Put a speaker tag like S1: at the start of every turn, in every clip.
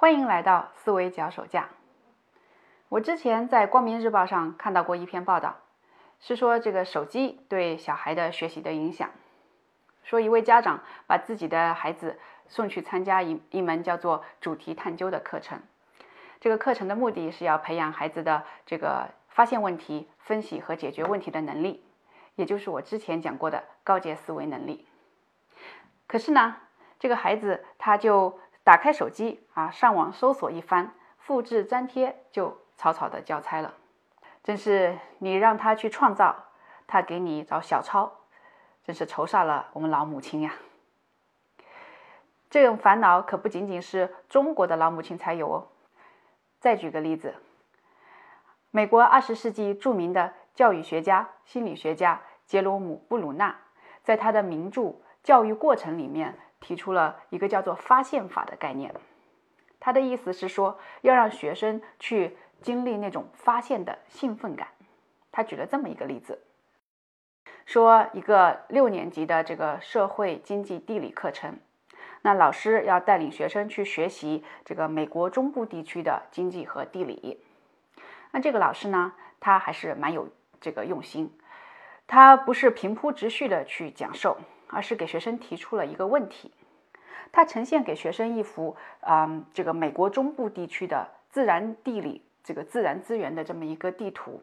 S1: 欢迎来到思维脚手架。我之前在光明日报上看到过一篇报道，是说这个手机对小孩的学习的影响。说一位家长把自己的孩子送去参加一一门叫做主题探究的课程，这个课程的目的是要培养孩子的这个发现问题、分析和解决问题的能力，也就是我之前讲过的高阶思维能力。可是呢，这个孩子他就打开手机啊，上网搜索一番，复制粘贴就草草的交差了。真是你让他去创造，他给你找小抄，真是愁煞了我们老母亲呀。这种烦恼可不仅仅是中国的老母亲才有哦。再举个例子，美国二十世纪著名的教育学家、心理学家杰罗姆·布鲁纳，在他的名著。教育过程里面提出了一个叫做“发现法”的概念，他的意思是说要让学生去经历那种发现的兴奋感。他举了这么一个例子，说一个六年级的这个社会经济地理课程，那老师要带领学生去学习这个美国中部地区的经济和地理。那这个老师呢，他还是蛮有这个用心，他不是平铺直叙的去讲授。而是给学生提出了一个问题，他呈现给学生一幅啊，这个美国中部地区的自然地理这个自然资源的这么一个地图，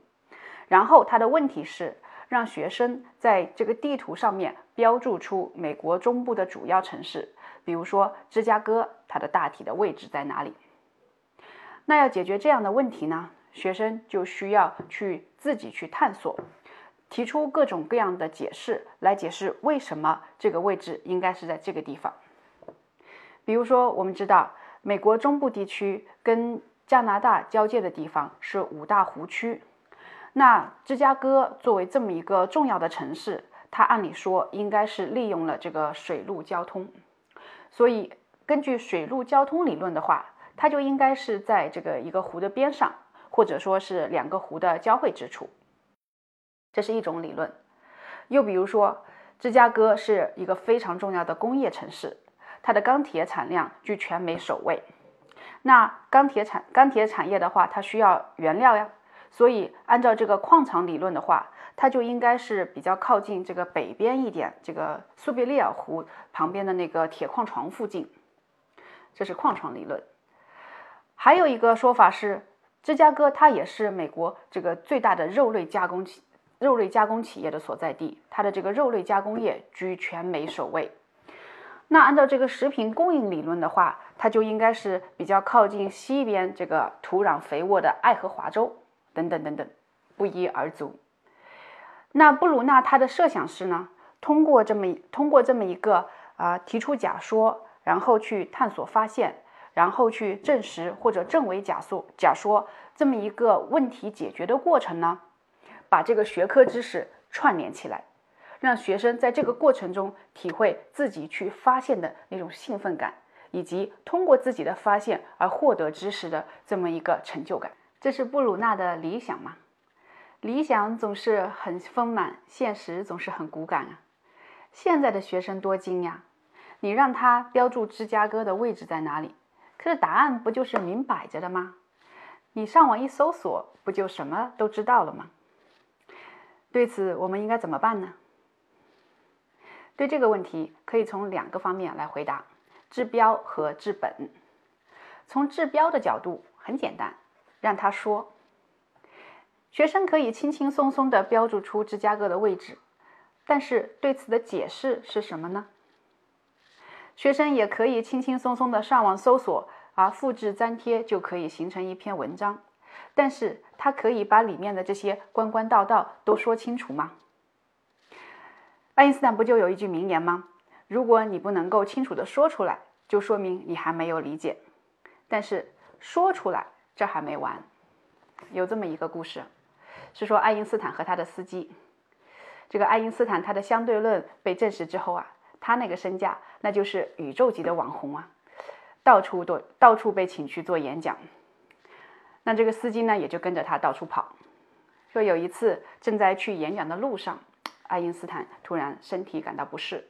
S1: 然后他的问题是让学生在这个地图上面标注出美国中部的主要城市，比如说芝加哥，它的大体的位置在哪里？那要解决这样的问题呢，学生就需要去自己去探索。提出各种各样的解释来解释为什么这个位置应该是在这个地方。比如说，我们知道美国中部地区跟加拿大交界的地方是五大湖区，那芝加哥作为这么一个重要的城市，它按理说应该是利用了这个水陆交通，所以根据水陆交通理论的话，它就应该是在这个一个湖的边上，或者说是两个湖的交汇之处。这是一种理论，又比如说，芝加哥是一个非常重要的工业城市，它的钢铁产量居全美首位。那钢铁产钢铁产业的话，它需要原料呀，所以按照这个矿场理论的话，它就应该是比较靠近这个北边一点，这个苏必利尔湖旁边的那个铁矿床附近。这是矿床理论。还有一个说法是，芝加哥它也是美国这个最大的肉类加工企。肉类加工企业的所在地，它的这个肉类加工业居全美首位。那按照这个食品供应理论的话，它就应该是比较靠近西边这个土壤肥沃的爱荷华州等等等等，不一而足。那布鲁纳他的设想是呢，通过这么通过这么一个啊提出假说，然后去探索发现，然后去证实或者证伪假说假说这么一个问题解决的过程呢？把这个学科知识串联起来，让学生在这个过程中体会自己去发现的那种兴奋感，以及通过自己的发现而获得知识的这么一个成就感。这是布鲁纳的理想吗？理想总是很丰满，现实总是很骨感啊。现在的学生多精呀，你让他标注芝加哥的位置在哪里，可是答案不就是明摆着的吗？你上网一搜索，不就什么都知道了吗？对此，我们应该怎么办呢？对这个问题，可以从两个方面来回答：治标和治本。从治标的角度，很简单，让他说。学生可以轻轻松松地标注出芝加哥的位置，但是对此的解释是什么呢？学生也可以轻轻松松地上网搜索，而复制粘贴就可以形成一篇文章。但是他可以把里面的这些关关道道都说清楚吗？爱因斯坦不就有一句名言吗？如果你不能够清楚的说出来，就说明你还没有理解。但是说出来这还没完，有这么一个故事，是说爱因斯坦和他的司机。这个爱因斯坦他的相对论被证实之后啊，他那个身价那就是宇宙级的网红啊，到处都到处被请去做演讲。那这个司机呢，也就跟着他到处跑。说有一次正在去演讲的路上，爱因斯坦突然身体感到不适，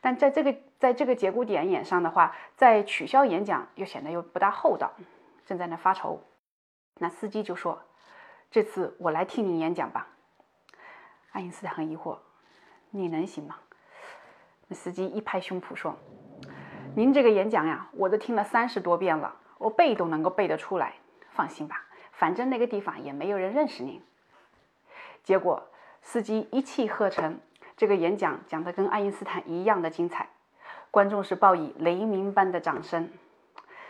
S1: 但在这个在这个节骨点眼上的话，在取消演讲又显得又不大厚道，正在那发愁。那司机就说：“这次我来替你演讲吧。”爱因斯坦很疑惑：“你能行吗？”那司机一拍胸脯说：“您这个演讲呀，我都听了三十多遍了，我背都能够背得出来。放心吧，反正那个地方也没有人认识您。”结果司机一气呵成。这个演讲讲得跟爱因斯坦一样的精彩，观众是报以雷鸣般的掌声。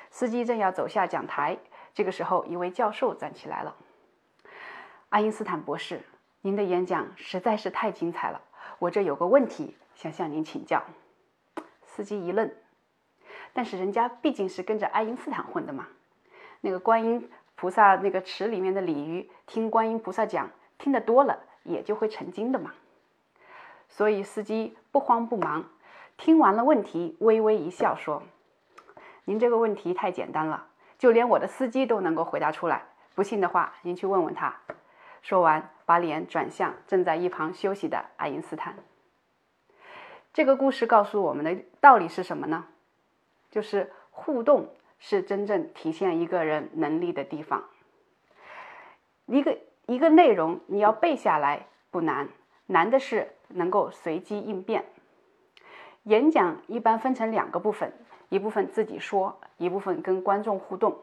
S1: 司机正要走下讲台，这个时候一位教授站起来了：“爱因斯坦博士，您的演讲实在是太精彩了，我这有个问题想向您请教。”司机一愣，但是人家毕竟是跟着爱因斯坦混的嘛。那个观音菩萨那个池里面的鲤鱼，听观音菩萨讲，听得多了也就会成精的嘛。所以司机不慌不忙，听完了问题，微微一笑说：“您这个问题太简单了，就连我的司机都能够回答出来。不信的话，您去问问他。”说完，把脸转向正在一旁休息的爱因斯坦。这个故事告诉我们的道理是什么呢？就是互动是真正体现一个人能力的地方。一个一个内容你要背下来不难，难的是。能够随机应变。演讲一般分成两个部分，一部分自己说，一部分跟观众互动。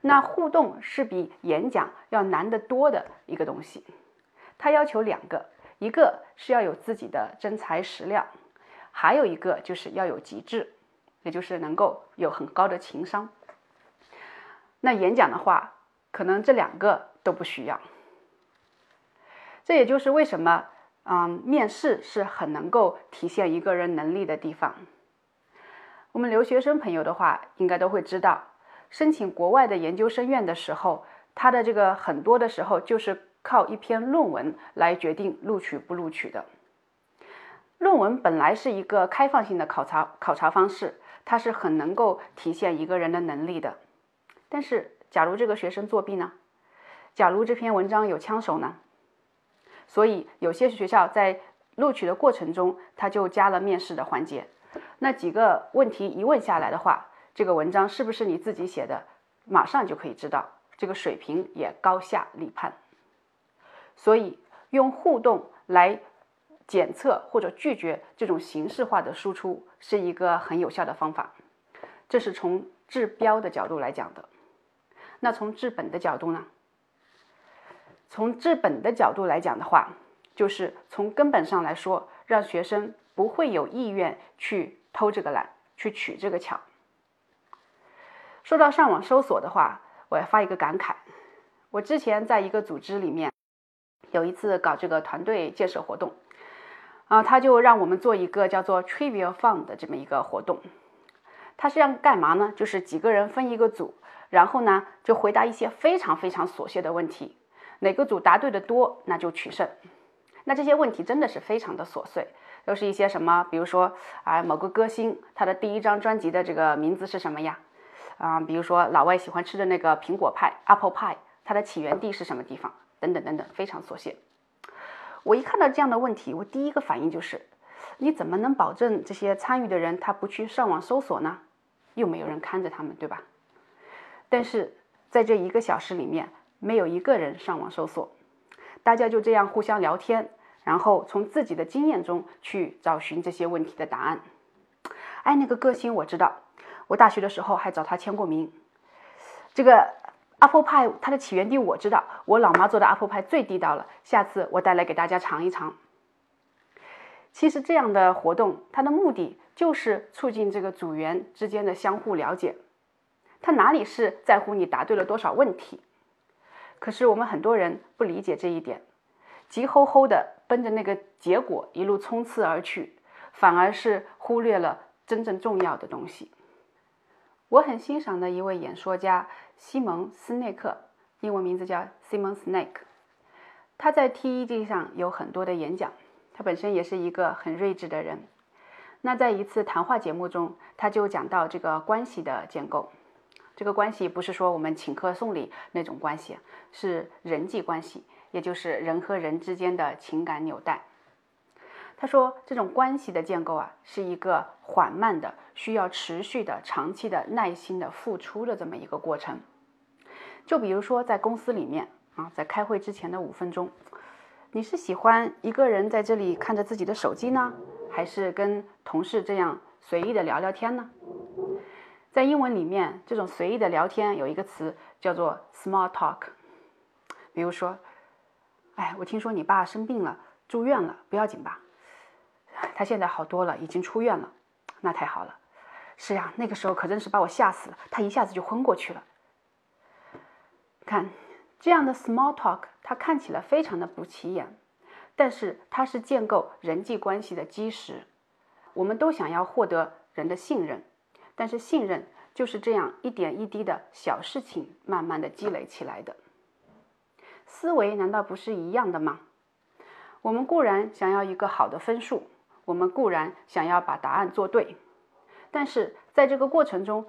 S1: 那互动是比演讲要难得多的一个东西，它要求两个，一个是要有自己的真材实料，还有一个就是要有极致，也就是能够有很高的情商。那演讲的话，可能这两个都不需要。这也就是为什么。嗯，面试是很能够体现一个人能力的地方。我们留学生朋友的话，应该都会知道，申请国外的研究生院的时候，他的这个很多的时候就是靠一篇论文来决定录取不录取的。论文本来是一个开放性的考察考察方式，它是很能够体现一个人的能力的。但是，假如这个学生作弊呢？假如这篇文章有枪手呢？所以有些学校在录取的过程中，他就加了面试的环节。那几个问题一问下来的话，这个文章是不是你自己写的，马上就可以知道，这个水平也高下立判。所以用互动来检测或者拒绝这种形式化的输出，是一个很有效的方法。这是从治标的角度来讲的。那从治本的角度呢？从治本的角度来讲的话，就是从根本上来说，让学生不会有意愿去偷这个懒，去取这个巧。说到上网搜索的话，我要发一个感慨。我之前在一个组织里面，有一次搞这个团队建设活动，啊，他就让我们做一个叫做 Trivia Fun 的这么一个活动。他是让干嘛呢？就是几个人分一个组，然后呢就回答一些非常非常琐屑的问题。哪个组答对的多，那就取胜。那这些问题真的是非常的琐碎，都是一些什么，比如说啊，某个歌星他的第一张专辑的这个名字是什么呀？啊，比如说老外喜欢吃的那个苹果派 （apple pie），它的起源地是什么地方？等等等等，非常琐屑。我一看到这样的问题，我第一个反应就是，你怎么能保证这些参与的人他不去上网搜索呢？又没有人看着他们，对吧？但是在这一个小时里面。没有一个人上网搜索，大家就这样互相聊天，然后从自己的经验中去找寻这些问题的答案。哎，那个歌星我知道，我大学的时候还找他签过名。这个 apple pie 它的起源地我知道，我老妈做的 apple pie 最地道了，下次我带来给大家尝一尝。其实这样的活动，它的目的就是促进这个组员之间的相互了解。他哪里是在乎你答对了多少问题？可是我们很多人不理解这一点，急吼吼的奔着那个结果一路冲刺而去，反而是忽略了真正重要的东西。我很欣赏的一位演说家西蒙斯内克，英文名字叫 Simon Snake，他在 TED 上有很多的演讲，他本身也是一个很睿智的人。那在一次谈话节目中，他就讲到这个关系的建构。这个关系不是说我们请客送礼那种关系，是人际关系，也就是人和人之间的情感纽带。他说，这种关系的建构啊，是一个缓慢的、需要持续的、长期的、耐心的付出的这么一个过程。就比如说在公司里面啊，在开会之前的五分钟，你是喜欢一个人在这里看着自己的手机呢，还是跟同事这样随意的聊聊天呢？在英文里面，这种随意的聊天有一个词叫做 small talk。比如说，哎，我听说你爸生病了，住院了，不要紧吧？他现在好多了，已经出院了，那太好了。是呀，那个时候可真是把我吓死了，他一下子就昏过去了。看，这样的 small talk，它看起来非常的不起眼，但是它是建构人际关系的基石。我们都想要获得人的信任，但是信任就是这样一点一滴的小事情慢慢的积累起来的。思维难道不是一样的吗？我们固然想要一个好的分数。我们固然想要把答案做对，但是在这个过程中，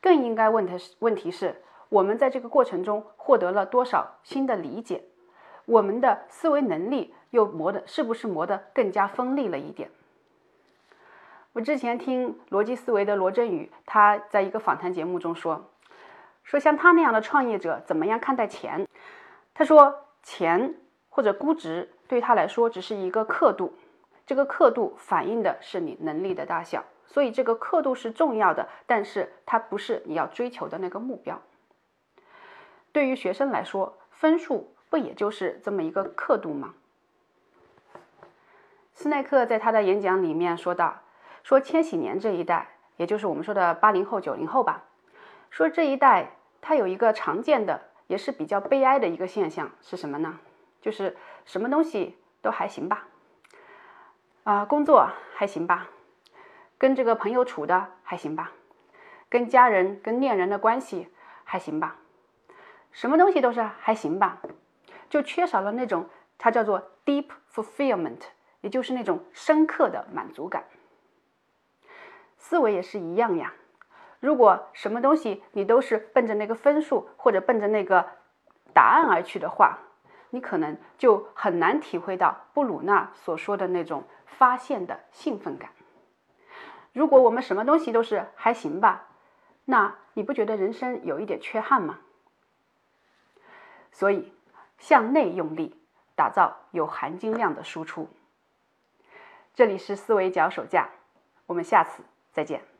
S1: 更应该问的是：问题是，我们在这个过程中获得了多少新的理解？我们的思维能力又磨的是不是磨得更加锋利了一点？我之前听逻辑思维的罗振宇，他在一个访谈节目中说：“说像他那样的创业者，怎么样看待钱？他说，钱或者估值对他来说只是一个刻度。”这个刻度反映的是你能力的大小，所以这个刻度是重要的，但是它不是你要追求的那个目标。对于学生来说，分数不也就是这么一个刻度吗？斯奈克在他的演讲里面说到，说千禧年这一代，也就是我们说的八零后、九零后吧，说这一代他有一个常见的，也是比较悲哀的一个现象是什么呢？就是什么东西都还行吧。啊，工作还行吧，跟这个朋友处的还行吧，跟家人、跟恋人的关系还行吧，什么东西都是还行吧，就缺少了那种它叫做 deep fulfillment，也就是那种深刻的满足感。思维也是一样呀，如果什么东西你都是奔着那个分数或者奔着那个答案而去的话，你可能就很难体会到布鲁纳所说的那种。发现的兴奋感。如果我们什么东西都是还行吧，那你不觉得人生有一点缺憾吗？所以，向内用力，打造有含金量的输出。这里是思维脚手架，我们下次再见。